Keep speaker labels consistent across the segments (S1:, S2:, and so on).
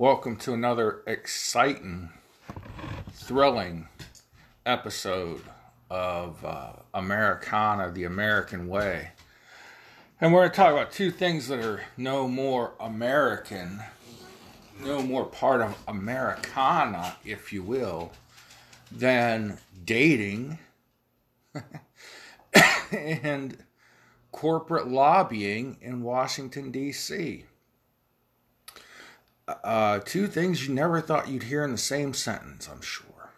S1: Welcome to another exciting, thrilling episode of uh, Americana, the American Way. And we're going to talk about two things that are no more American, no more part of Americana, if you will, than dating and corporate lobbying in Washington, D.C. Uh, two things you never thought you'd hear in the same sentence, I'm sure.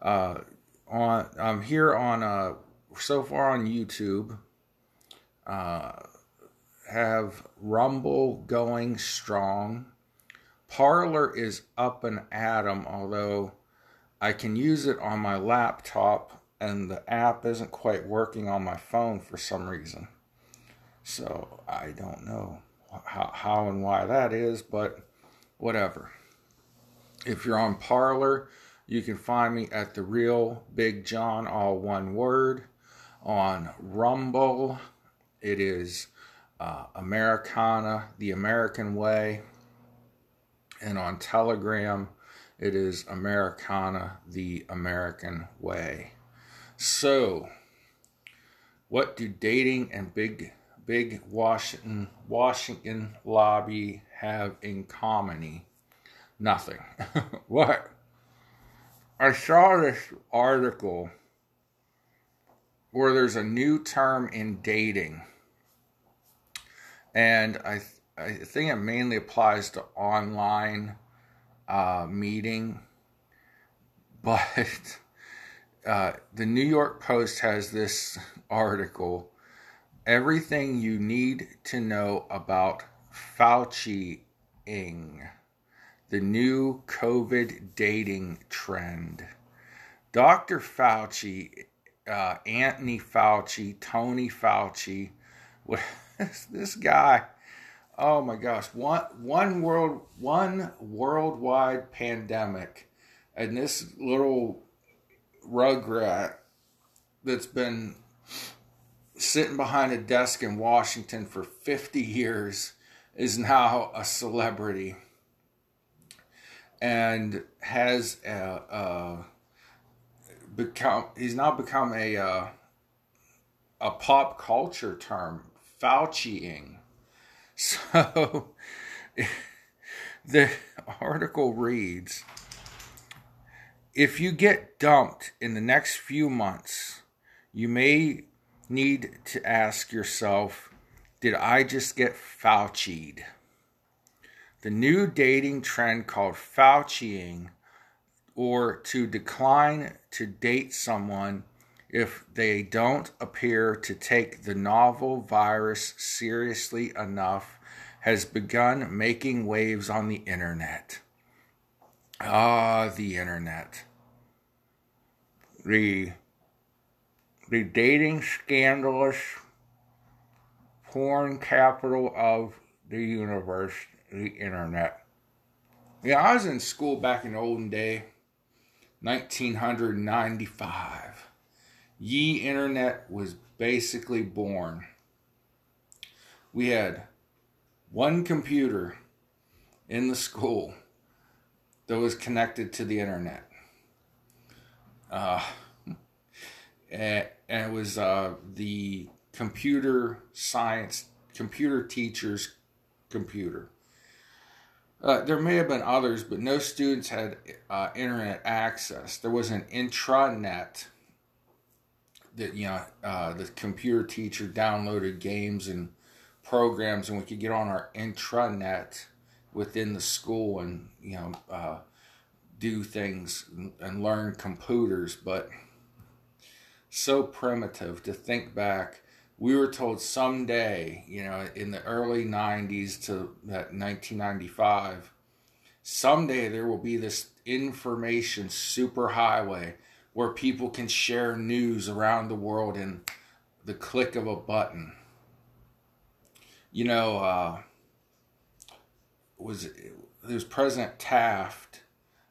S1: Uh, on I'm here on uh, so far on YouTube. Uh, have Rumble going strong. Parler is up and atom, although I can use it on my laptop and the app isn't quite working on my phone for some reason. So I don't know how, how and why that is, but whatever. If you're on Parler, you can find me at the real Big John, all one word. On Rumble, it is uh, Americana, the American way. And on Telegram, it is Americana, the American way. So, what do dating and big big Washington Washington lobby have in common? Nothing. what? I saw this article where there's a new term in dating, and I I think it mainly applies to online uh, meeting, but uh, the New York Post has this article everything you need to know about Fauci-ing, the new COVID dating trend. Dr. Fauci, uh, Anthony Fauci, Tony Fauci, what this guy? Oh my gosh, one one world one worldwide pandemic, and this little rugrat that's been sitting behind a desk in Washington for 50 years is now a celebrity and has a, a become he's now become a uh, a pop culture term Fauciing. So the article reads if you get dumped in the next few months, you may need to ask yourself Did I just get Fauci'd? The new dating trend called Fauciing, or to decline to date someone if they don't appear to take the novel virus seriously enough, has begun making waves on the internet. Ah, the internet. The the dating scandalous porn capital of the universe, the internet. Yeah, I was in school back in the olden day, 1995. Ye internet was basically born. We had one computer in the school that was connected to the internet. Uh, and, it was uh, the computer science computer teacher's computer. Uh, there may have been others, but no students had uh, internet access. There was an intranet that you know uh, the computer teacher downloaded games and programs, and we could get on our intranet within the school and you know uh, do things and learn computers, but so primitive to think back. We were told someday, you know, in the early 90s to that 1995, someday there will be this information superhighway where people can share news around the world in the click of a button. You know, uh, was it was President Taft,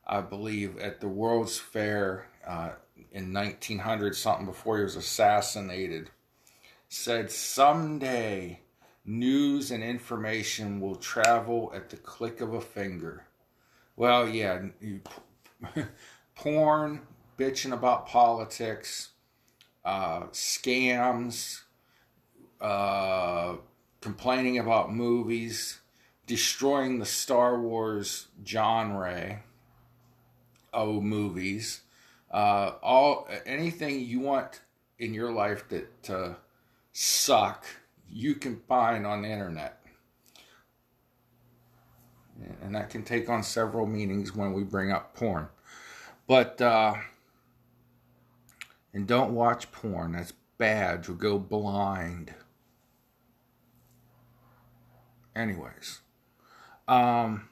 S1: I believe, at the World's Fair uh, in 1900 something before he was assassinated said someday news and information will travel at the click of a finger. Well, yeah, you, porn, bitching about politics, uh, scams, uh, complaining about movies, destroying the Star Wars genre of movies. Uh, all anything you want in your life that uh, suck, you can find on the internet. And that can take on several meanings when we bring up porn. But, uh, and don't watch porn. That's bad. You'll go blind. Anyways, um,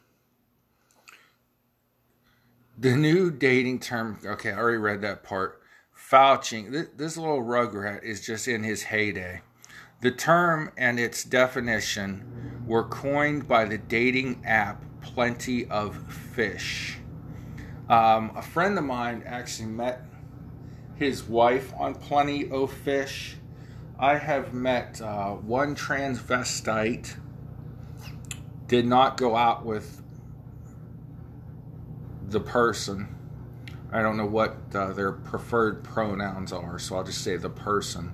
S1: the new dating term. Okay, I already read that part. Fauci. This, this little rugrat is just in his heyday. The term and its definition were coined by the dating app Plenty of Fish. Um, a friend of mine actually met his wife on Plenty of Fish. I have met uh, one transvestite, did not go out with the person. I don't know what uh, their preferred pronouns are, so I'll just say the person.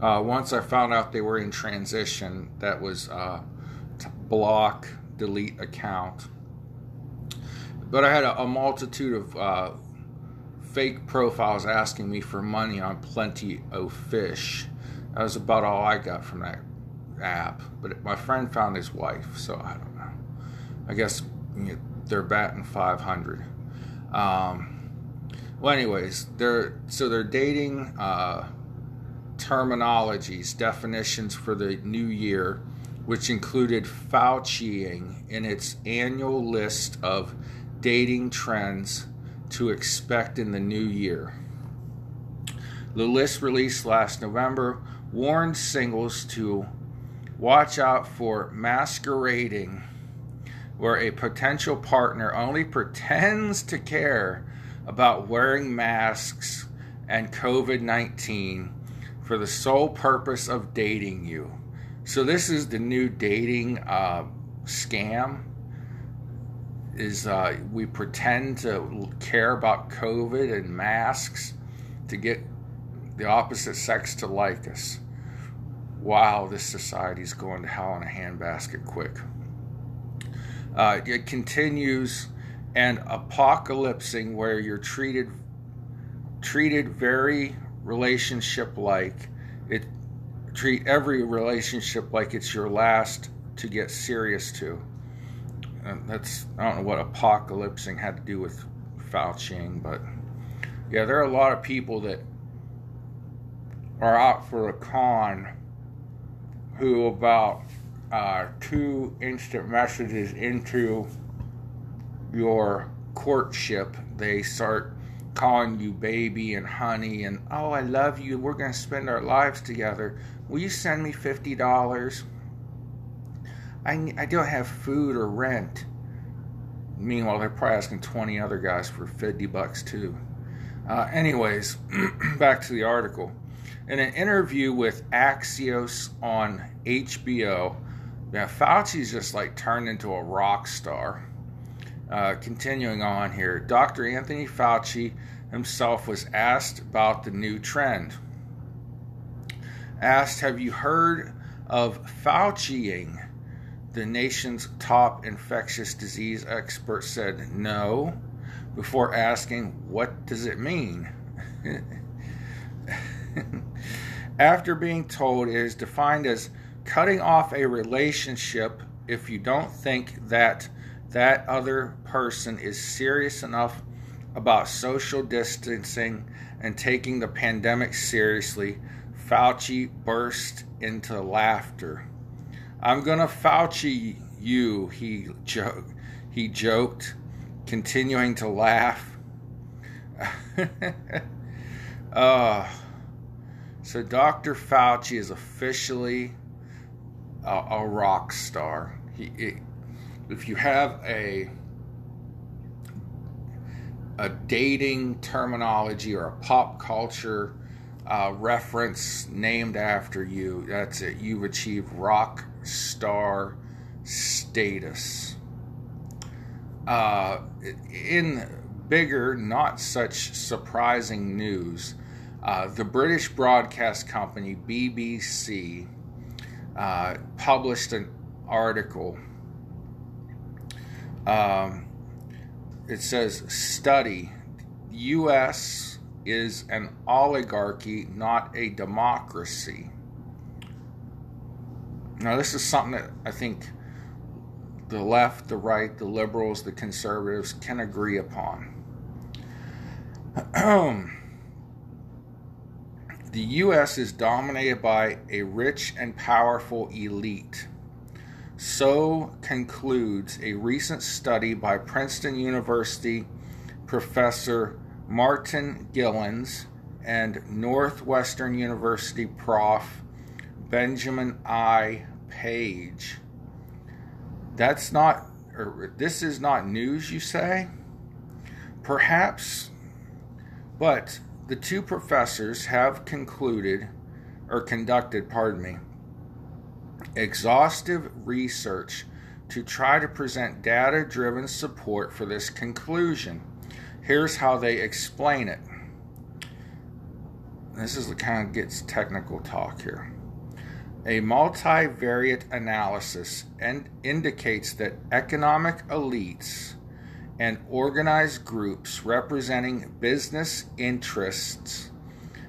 S1: Uh, once I found out they were in transition, that was uh, block, delete account. But I had a, a multitude of uh, fake profiles asking me for money on Plenty of Fish. That was about all I got from that app. But my friend found his wife, so I don't know. I guess you know, they're batting 500. Um, well, anyways, they're so they're dating uh, terminologies, definitions for the new year, which included Fauciing in its annual list of dating trends to expect in the new year. The list released last November warned singles to watch out for masquerading, where a potential partner only pretends to care about wearing masks and COVID 19 for the sole purpose of dating you. So, this is the new dating uh, scam is uh, we pretend to care about COVID and masks to get the opposite sex to like us. Wow, this society is going to hell in a handbasket quick. Uh, it continues and apocalypsing where you're treated treated very relationship like it treat every relationship like it's your last to get serious to. That's I don't know what apocalypsing had to do with Fauciing, but yeah, there are a lot of people that are out for a con who about uh, two instant messages into your courtship, they start calling you baby and honey and oh I love you we're gonna spend our lives together. Will you send me fifty dollars? I, I don't have food or rent. Meanwhile, they're probably asking 20 other guys for 50 bucks too. Uh, anyways, back to the article. In an interview with Axios on HBO, now Fauci's just like turned into a rock star. Uh, continuing on here, Dr. Anthony Fauci himself was asked about the new trend. Asked, Have you heard of Fauciing? The nation's top infectious disease expert said no before asking, What does it mean? After being told it is defined as cutting off a relationship if you don't think that that other person is serious enough about social distancing and taking the pandemic seriously, Fauci burst into laughter. I'm gonna Fauci you, he joked. He joked, continuing to laugh. uh, so Dr. Fauci is officially a, a rock star. He, it, if you have a a dating terminology or a pop culture uh, reference named after you, that's it. You've achieved rock star status. Uh, in bigger, not such surprising news, uh, the British broadcast company BBC uh, published an article. Um, it says, Study U.S. is an oligarchy, not a democracy. Now, this is something that I think the left, the right, the liberals, the conservatives can agree upon. the U.S. is dominated by a rich and powerful elite. So concludes a recent study by Princeton University professor Martin Gilens and Northwestern University prof. Benjamin I. Page. That's not, or this is not news, you say? Perhaps, but the two professors have concluded, or conducted, pardon me, exhaustive research to try to present data driven support for this conclusion. Here's how they explain it. This is the kind of gets technical talk here. A multivariate analysis and indicates that economic elites and organized groups representing business interests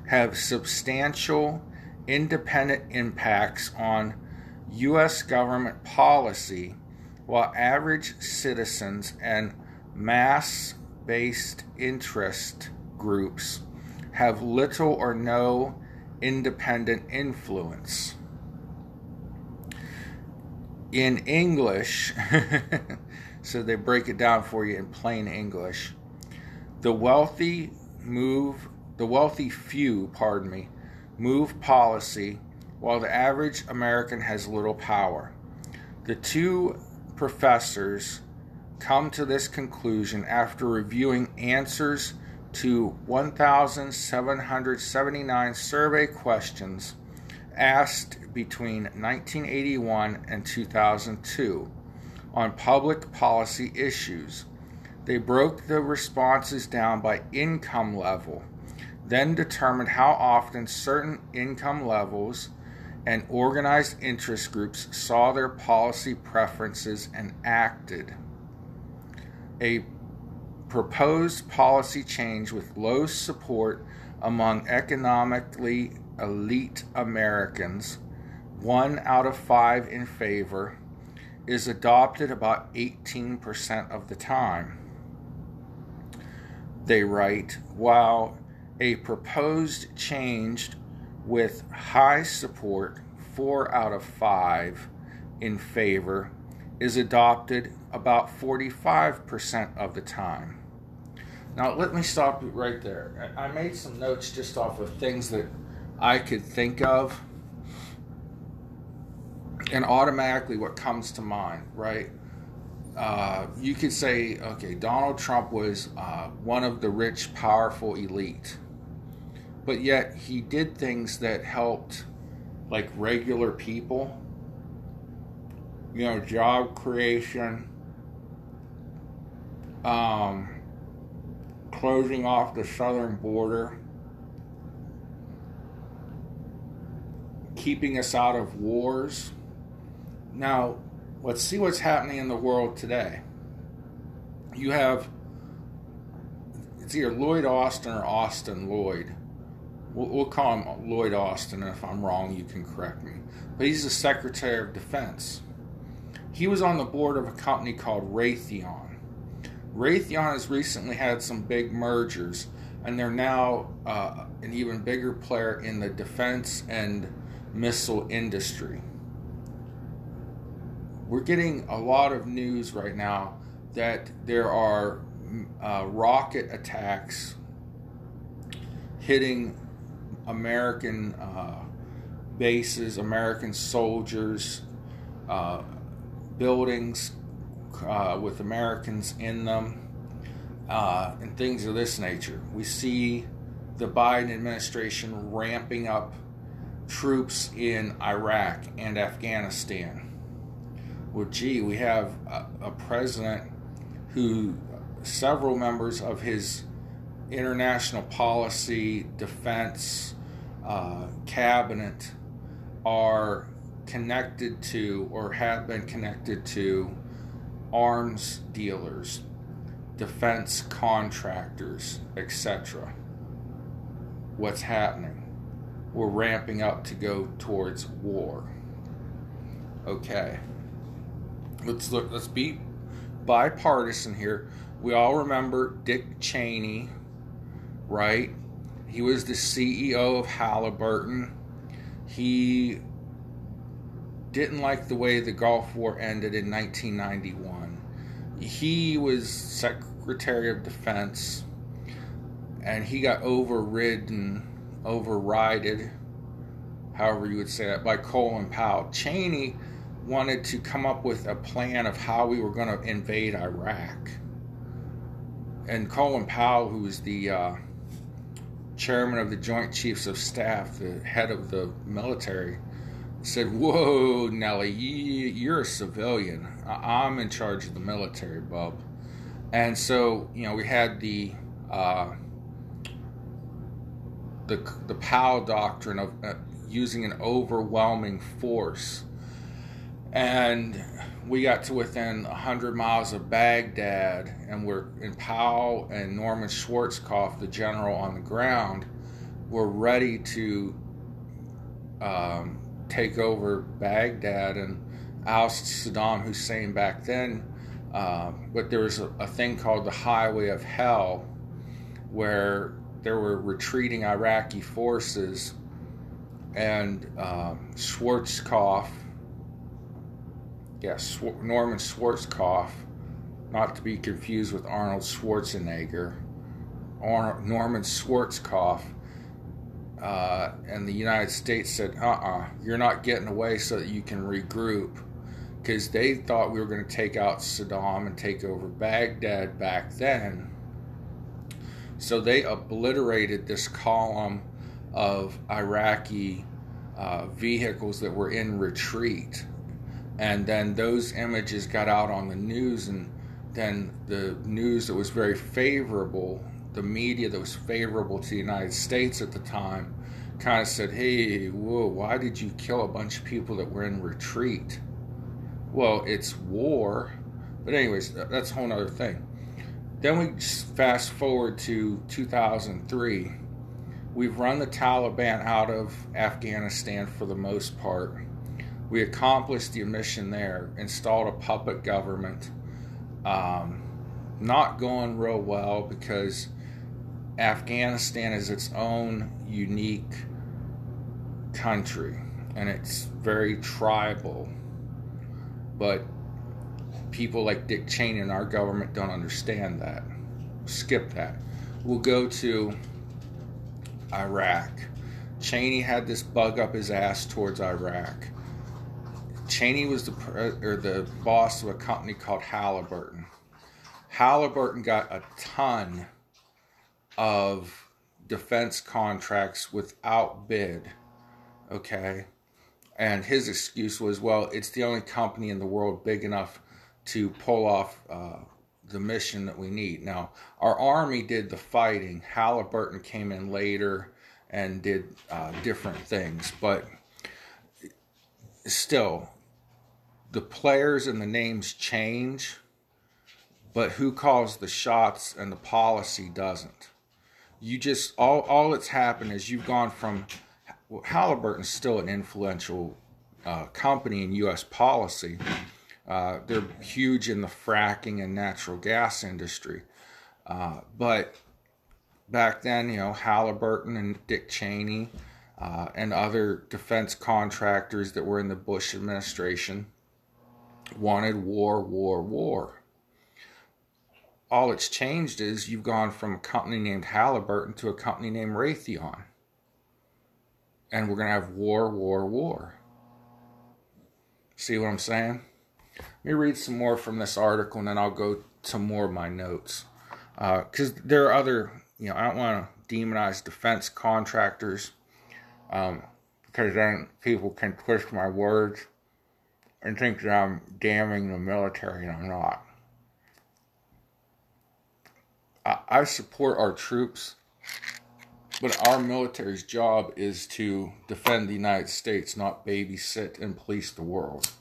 S1: have substantial independent impacts on U.S. government policy, while average citizens and mass based interest groups have little or no independent influence in English, so they break it down for you in plain English. The wealthy move, the wealthy few, pardon me, move policy while the average American has little power. The two professors come to this conclusion after reviewing answers to 1,779 survey questions asked between 1981 and 2002 on public policy issues. They broke the responses down by income level, then determined how often certain income levels and organized interest groups saw their policy preferences and acted. A proposed policy change with low support among economically elite Americans one out of five in favor, is adopted about 18% of the time. They write, while a proposed change with high support, four out of five in favor, is adopted about 45% of the time. Now, let me stop right there. I made some notes just off of things that I could think of and automatically what comes to mind, right? Uh, you could say, okay, Donald Trump was uh, one of the rich, powerful elite, but yet he did things that helped like regular people, you know, job creation, um, closing off the southern border, keeping us out of wars now, let's see what's happening in the world today. You have it's either Lloyd Austin or Austin Lloyd. We'll, we'll call him Lloyd Austin, and if I'm wrong, you can correct me. But he's the Secretary of Defense. He was on the board of a company called Raytheon. Raytheon has recently had some big mergers, and they're now uh, an even bigger player in the defense and missile industry we're getting a lot of news right now that there are uh, rocket attacks hitting American uh, bases, American soldiers, uh, buildings uh, with Americans in them, uh, and things of this nature. We see the Biden administration ramping up troops in Iraq and Afghanistan Well, gee, we have a, a president who several members of his international policy, defense, uh, cabinet are connected to or have been connected to arms dealers, defense contractors, etc. What's happening? We're ramping up to go towards war. Okay. Let's look let's be bipartisan here. We all remember Dick Cheney, right? He was the CEO of Halliburton. He didn't like the way the Gulf War ended in 1991. He was Secretary of Defense and he got overridden, overrided, however you would say that, by Colin Powell. Cheney wanted to come up with a plan of how we were going to invade Iraq. And Colin Powell, who was the uh, chairman of the Joint Chiefs of Staff, the head of the military, said, Whoa, Nelly, you're a civilian. I'm in charge of the military, bub. And so, you know, we had the uh, the the Powell doctrine of uh, using an overwhelming force and we got to within 100 miles of Baghdad, and we're in Powell and Norman Schwarzkopf, the general on the ground, were ready to um, take over Baghdad and oust Saddam Hussein back then. Uh, but there was a, a thing called the Highway of Hell, where there were retreating Iraqi forces, and um, Schwarzkopf yes, Norman Schwarzkopf, not to be confused with Arnold Schwarzenegger. Arnold, Norman Schwarzkopf, uh, and the United States said, uh uh-uh, uh, you are not getting away so that you can regroup. Because they thought we were going to take out Saddam and take over Baghdad back then. So they obliterated this column of Iraqi uh, vehicles that were in retreat and then those images got out on the news and then the news that was very favorable the media that was favorable to the united states at the time kind of said hey whoa why did you kill a bunch of people that were in retreat? Well it's war. But anyways that's a whole other thing. Then we fast forward to 2003 we've run the taliban out of afghanistan for the most part we accomplished the mission there, installed a puppet government. Um, not going real well because Afghanistan is its own unique country and it's very tribal. But people like Dick Cheney and our government don't understand that. Skip that. We'll go to Iraq. Cheney had this bug up his ass towards Iraq. Cheney was the or the boss of a company called Halliburton. Halliburton got a ton of defense contracts without bid. Okay. And his excuse was, well, it's the only company in the world big enough to pull off uh, the mission that we need. Now, our army did the fighting. Halliburton came in later and did uh, different things, but still, the players and the names change, but who calls the shots and the policy doesn't. You just all all that's happened is you've gone from well, Halliburton's still an influential uh, company in U.S. policy. Uh, they're huge in the fracking and natural gas industry, uh, but back then, you know, Halliburton and Dick Cheney uh, and other defense contractors that were in the Bush administration wanted war, war, war. All it's changed is you've gone from a company named Halliburton to a company named Raytheon. And we're going to have war, war, war. See what I'm saying? Let me read some more from this article and then I'll go to more of my notes. Because uh, there are other, you know, I don't want to demonize defense contractors um, because then people can twist my words and think that I'm damning the military, and I'm not. I, I support our troops, but our military's job is to defend the United States, not babysit and police the world.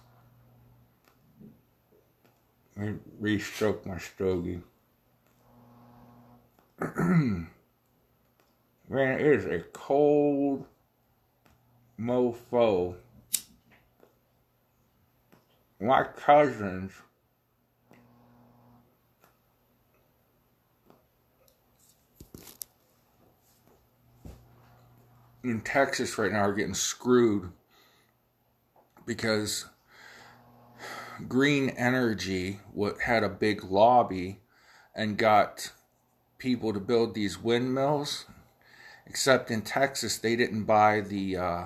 S1: Me re-stroke my stogie. Man, it is a cold mofo. My cousins in Texas right now are getting screwed because green energy had a big lobby and got people to build these windmills. Except in Texas they didn't buy the uh,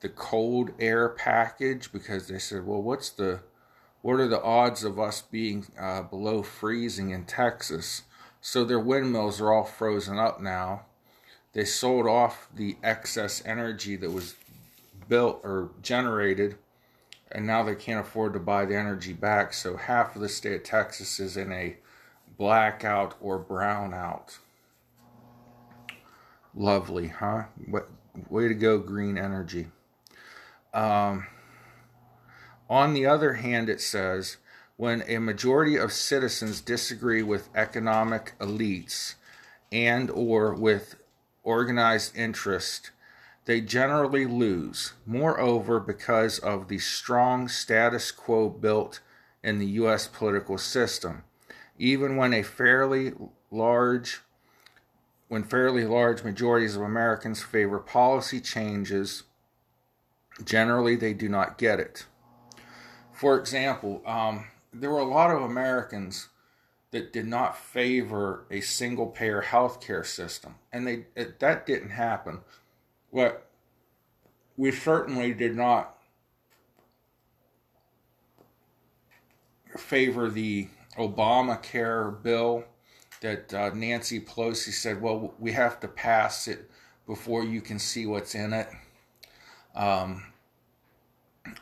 S1: the cold air package because they said well what's the what are the odds of us being uh, below freezing in Texas? So their windmills are all frozen up now. They sold off the excess energy that was built or generated and now they can't afford to buy the energy back. So half of the state of texas is in a blackout or brownout. Lovely huh? What way to go green energy um, on the other hand it says when a majority of citizens disagree with economic elites and or with organized interest, they generally lose. Moreover, because of the strong status quo built in the U.S. political system, even when a fairly large when fairly large majorities of Americans favor policy changes, generally they do not get it. For example, um, there were a lot of Americans that did not favor a single payer healthcare system, and they it, that didn't happen. What we certainly did not favor the Obamacare bill that uh, Nancy Pelosi said, well, we have to pass it before you can see what's in it. Um,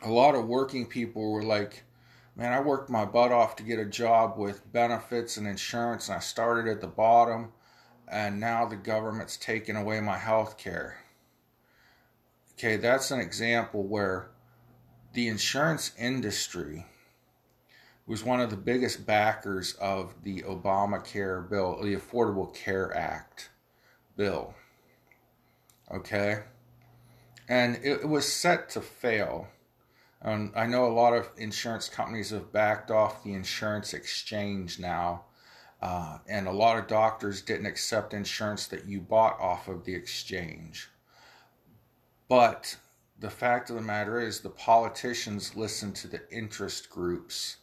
S1: a lot of working people were like, man, I worked my butt off to get a job with benefits and insurance, and I started at the bottom, and now the government's taking away my health care. Okay, that's an example where the insurance industry was one of the biggest backers of the Obamacare bill, the Affordable Care Act bill. Okay? And it, was set to fail um, I know a lot of insurance companies have backed off the insurance exchange now, uh, and a lot of doctors didn't accept insurance that you bought off of the exchange. But the fact of the matter is, the politicians listen to the interest groups,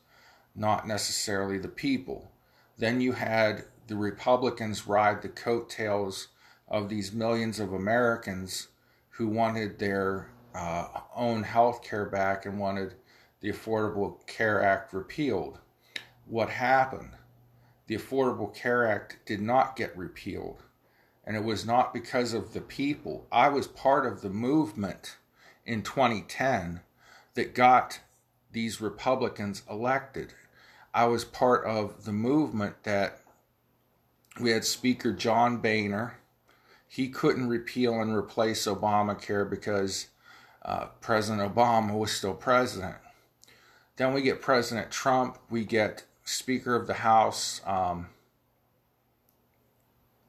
S1: not necessarily the people. Then you had the Republicans ride the coattails of these millions of Americans who wanted their uh, own health care back and wanted the Affordable Care Act repealed. What happened? The Affordable Care Act did not get repealed. And it was not because of the people. I was part of the movement in 2010 that got these Republicans elected. I was part of the movement that we had Speaker John Boehner. He couldn't repeal and replace Obamacare because uh, President Obama was still president. Then we get President Trump. We get Speaker of the House, um,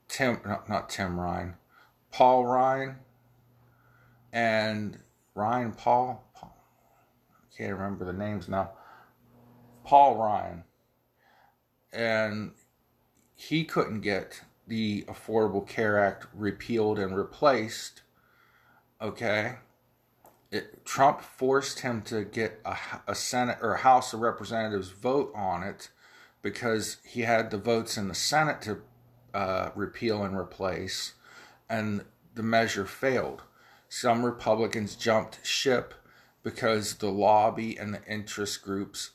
S1: Tim, not, Tim Ryan, Paul Ryan, and Ryan Paul. Paul. I can't remember the names now. Paul Ryan. And he couldn't get the Affordable Care Act repealed and replaced. Okay it, Trump forced him to get a, a Senate or a House of Representatives vote on it because he had the votes in the Senate to uh, repeal and replace, and the measure failed. Some Republicans jumped ship because the lobby and the interest groups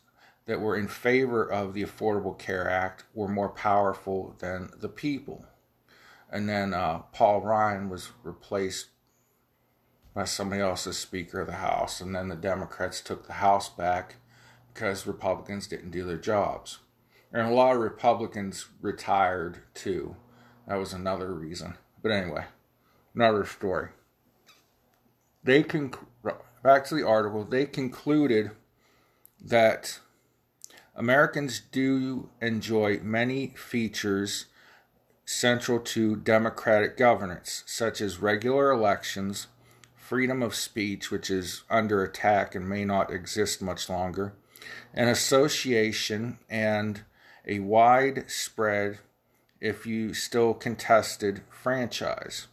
S1: that were in favor of the Affordable Care Act were more powerful than the people. And then uh, Paul Ryan was replaced by somebody else as Speaker of the House, and then the Democrats took the House back because Republicans didn't do their jobs. And a lot of Republicans retired too. That was another reason. But anyway, another story. They can back to the article. They concluded that Americans do enjoy many features central to democratic governance, such as regular elections, freedom of speech, which is under attack and may not exist much longer, an association, and a widespread, if you still contested, franchise.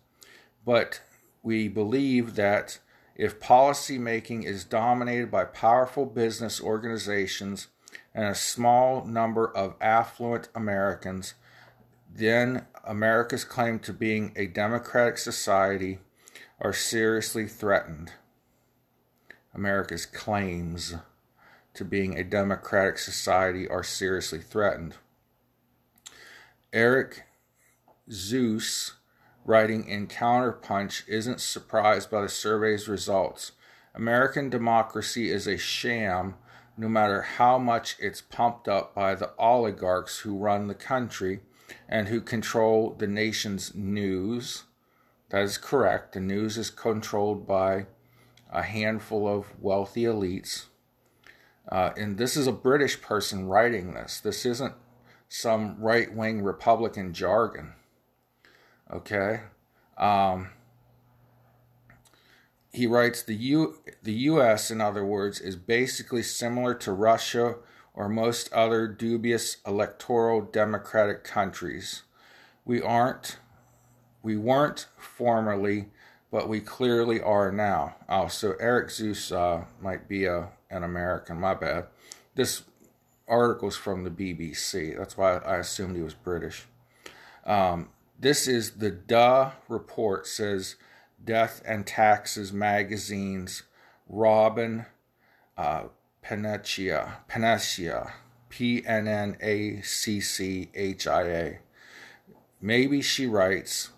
S1: But we believe that if policy making is dominated by powerful business organizations and a small number of affluent Americans, then America's claim to being a democratic society are seriously threatened. America's claims to being a democratic society are seriously threatened. Eric Zeus, writing in Counterpunch, isn't surprised by the survey's results. American democracy is a sham no matter how much it's pumped up by the oligarchs who run the country and who control the nation's news. That is correct. The news is controlled by a handful of wealthy elites. Uh, and this is a British person writing this. This isn't some right wing Republican jargon. Okay? Um, he writes the U the US in other words is basically similar to Russia or most other dubious electoral democratic countries. We aren't we weren't formerly, but we clearly are now. Oh, so Eric Zuesse uh, might be a an American. My bad. This article's from the BBC. That's why I assumed he was British. Um, this is the Duh report. Says Death and Taxes magazines. Robin uh, Pennacchia, Pennacchia, P N N A C C H I A. Maybe she writes,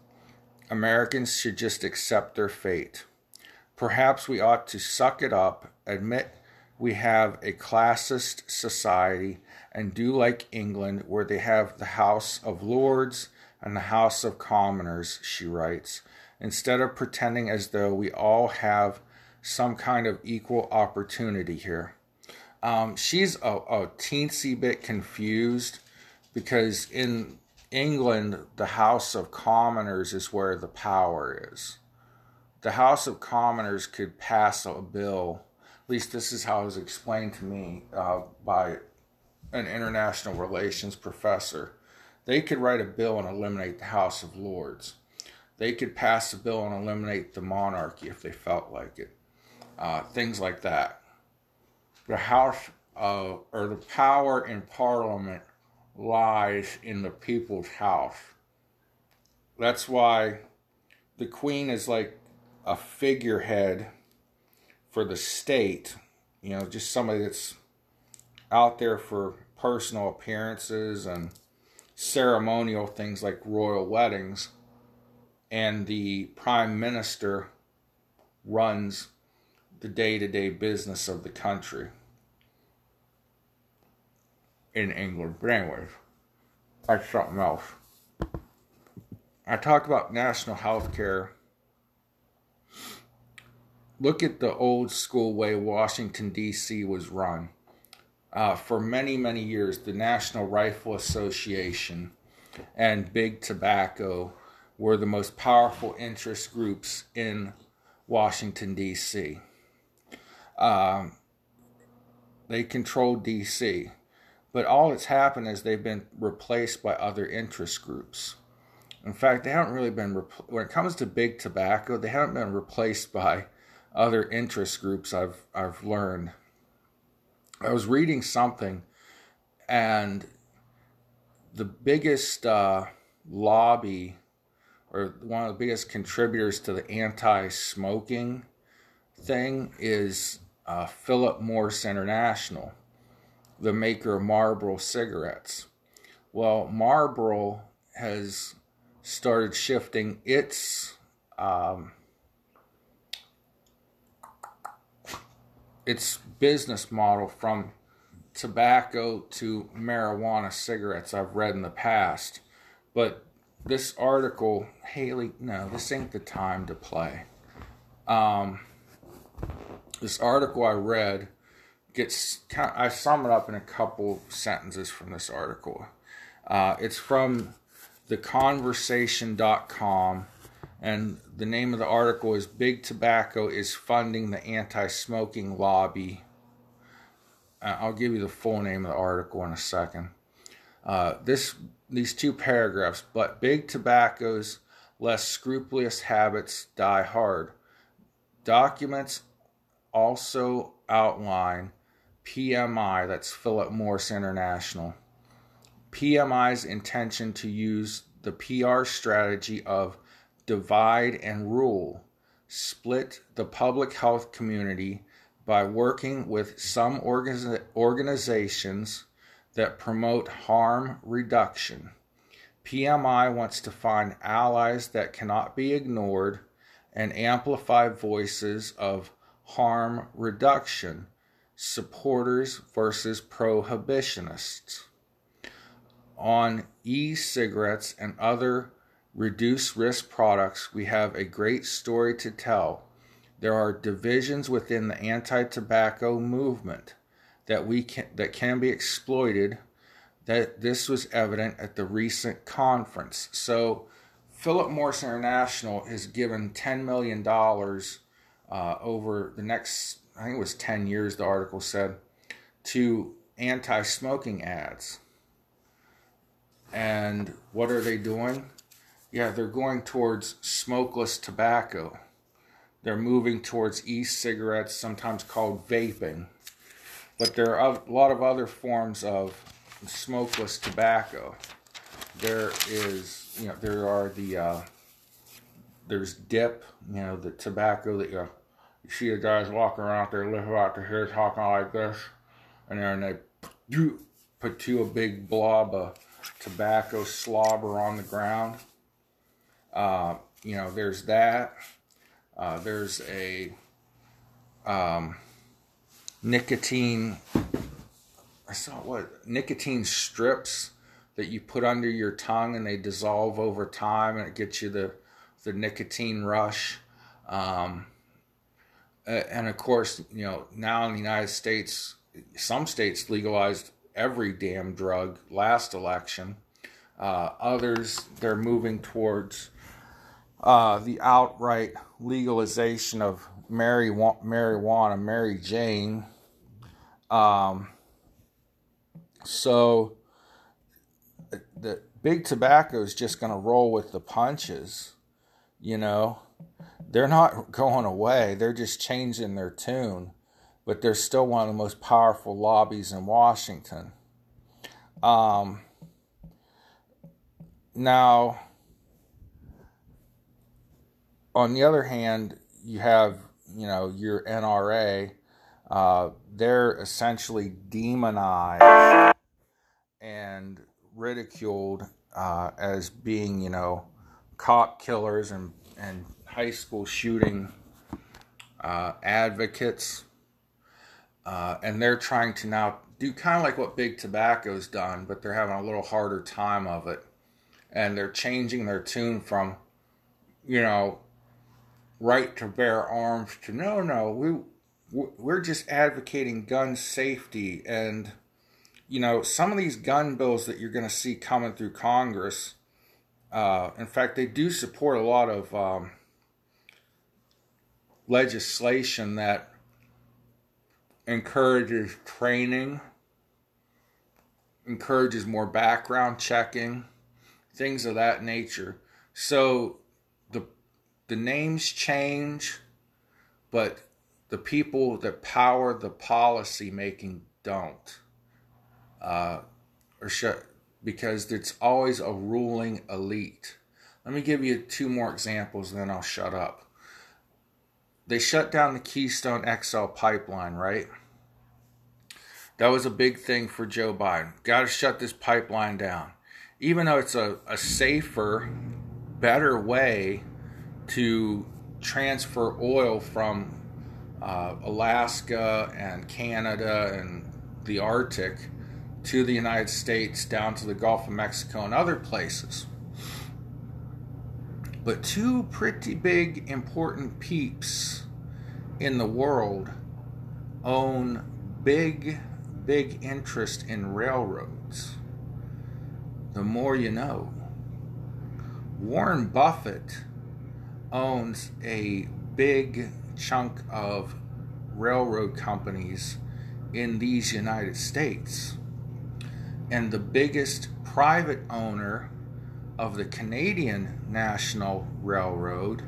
S1: Americans should just accept their fate. Perhaps we ought to suck it up, admit we have a classist society, and do like England, where they have the House of Lords and the House of Commoners, she writes, instead of pretending as though we all have some kind of equal opportunity here. Um, she's a, a teensy bit confused because in England, the House of Commoners is where the power is. The House of Commoners could pass a bill, at least this is how it was explained to me uh, by an international relations professor. They could write a bill and eliminate the House of Lords. They could pass a bill and eliminate the monarchy if they felt like it. Uh, things like that the House uh, or the power in Parliament lies in the people's house. That's why the Queen is like a figurehead for the state, you know, just somebody that's out there for personal appearances and ceremonial things like royal weddings. And the prime minister runs the day to day business of the country in England. But anyways, that's something else. I talk about national health care. Look at the old school way Washington, D.C. was run. Uh, for many, many years, the National Rifle Association and Big Tobacco were the most powerful interest groups in Washington, D.C. Um, they controlled D.C. But all that's happened is they've been replaced by other interest groups. In fact, they haven't really been, when it comes to big tobacco, they haven't been replaced by other interest groups I've, I've learned. I was reading something, and the biggest uh, lobby or one of the biggest contributors to the anti smoking thing is uh, Philip Morris International the maker of Marlboro cigarettes. Well, Marlboro has started shifting its um, its business model from tobacco to marijuana cigarettes I've read in the past. But this article, Haley, no, this ain't the time to play. Um, this article I read gets, I sum it up in a couple sentences from this article. Uh, it's from theconversation.com, and the name of the article is Big Tobacco is Funding the Anti Smoking Lobby. Uh, I'll give you the full name of the article in a second. Uh, this these two paragraphs, but big tobacco's less scrupulous habits die hard. Documents also outline PMI, that's Philip Morris International. PMI's intention to use the PR strategy of divide and rule, split the public health community by working with some organizations that promote harm reduction. PMI wants to find allies that cannot be ignored and amplify voices of harm reduction, supporters versus prohibitionists. On e cigarettes and other reduced risk products, we have a great story to tell. There are divisions within the anti tobacco movement that we can that can be exploited that this was evident at the recent conference so philip morris international has given $10 million uh, over the next i think it was 10 years the article said to anti-smoking ads. And what are they doing? Yeah they're going towards smokeless tobacco. They're moving towards e-cigarettes sometimes called vaping. But there are a lot of other forms of smokeless tobacco. There is, you know, there are the, uh, there's dip, you know, the tobacco that you, you see the guys walking around there, lift out their hair talking like this, and then they put to a big blob of tobacco slobber on the ground. Uh, you know, there's that. Uh, there's a, um, nicotine I saw what nicotine strips that you put under your tongue and they dissolve over time and it gets you the the nicotine rush. Um, and of course, you know now in the United States, some states legalized every damn drug last election. Uh, others they're moving towards uh, the outright legalization of marijuana, Mary Jane. Um, so the big tobacco is just going to roll with the punches, you know. They're not going away. They're just changing their tune, but they're still one of the most powerful lobbies in Washington. Um, now, on the other hand, you have you know your NRA, uh, they're essentially demonized and ridiculed uh, as being you know cop killers and and high school shooting uh, advocates, uh, and they're trying to now do kind of like what Big Tobacco's done, but they're having a little harder time of it, and they're changing their tune from you know right to bear arms to no, no, we we're just advocating gun safety and you know some of these gun bills that you're going to see coming through Congress. Uh, in fact, they do support a lot of um, legislation that encourages training, encourages more background checking, things of that nature. So the the names change, but the people that power the policy making don't. Uh, or sh- because it's always a ruling elite. Let me give you two more examples and then I'll shut up. They shut down the Keystone XL pipeline, right? That was a big thing for Joe Biden. Got to shut this pipeline down. Even though it's a, a safer, better way to transfer oil from uh, Alaska and Canada and the Arctic to the United States, down to the Gulf of Mexico and other places. But two pretty big important peeps in the world own big, big interest in railroads. The more you know. Warren Buffett owns a big chunk of railroad companies in these United States. And the biggest private owner of the Canadian National Railroad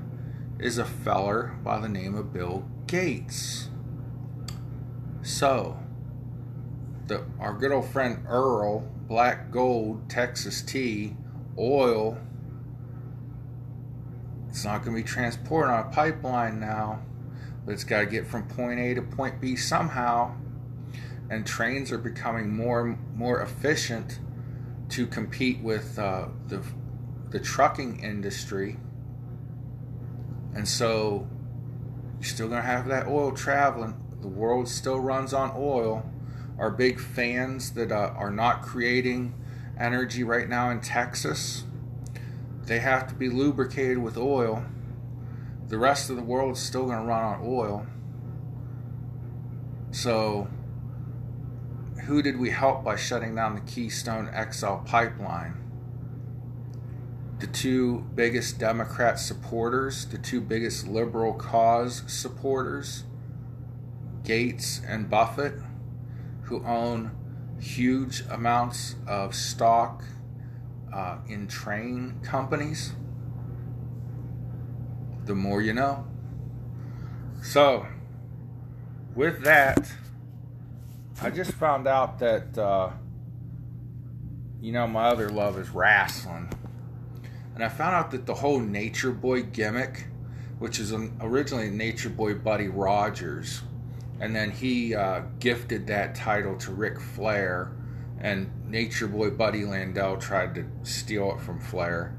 S1: is a feller by the name of Bill Gates. So, the, our good old friend Earl, Black Gold, Texas Tea, oil, it's not going to be transported on a pipeline now, but it's got to get from point A to point B somehow. And trains are becoming more and more efficient to compete with uh, the the trucking industry. And so you're still going to have that oil traveling. The world still runs on oil. Our big fans that uh, are not creating energy right now in Texas, they have to be lubricated with oil. The rest of the world is still going to run on oil. So, who did we help by shutting down the Keystone XL pipeline? The two biggest Democrat supporters, the two biggest liberal cause supporters, Gates and Buffett, who own huge amounts of stock uh, in train companies. The more you know. So, with that, I just found out that, uh, you know, my other love is wrestling and I found out that the whole Nature Boy gimmick, which is originally Nature Boy Buddy Rogers, and then he uh, gifted that title to Ric Flair, and Nature Boy Buddy Landel tried to steal it from Flair.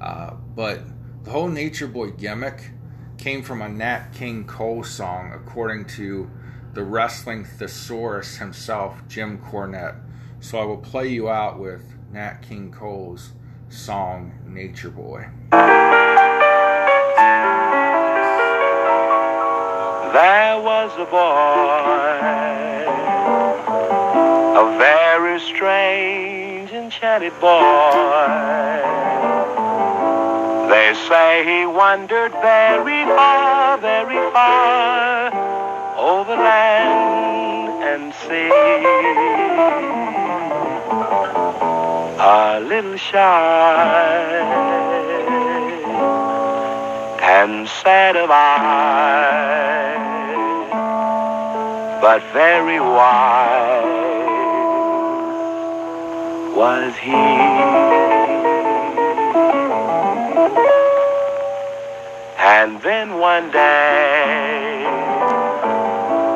S1: Uh, but the whole Nature Boy gimmick came from a Nat King Cole song, according to the wrestling thesaurus himself, Jim Cornette. So I will play you out with Nat King Cole's song Nature Boy.
S2: There was a boy, a very strange, enchanted boy. They say he wandered very far, very far over land and sea a little shy and sad of eye, but very wise was he. And then one day,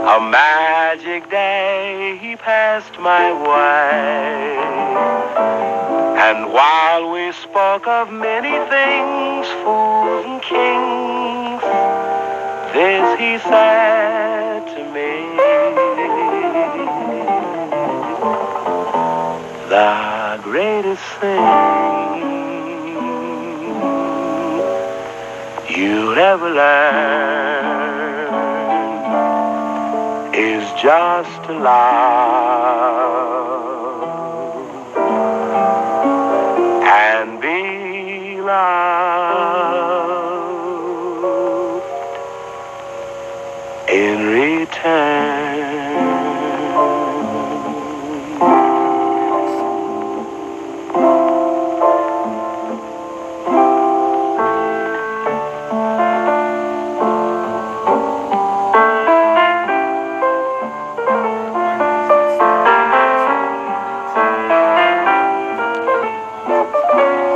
S2: a magic day, he passed my way. And while we spoke of many things, fools and kings, this he said to me. The greatest thing you'll ever learn is just to love.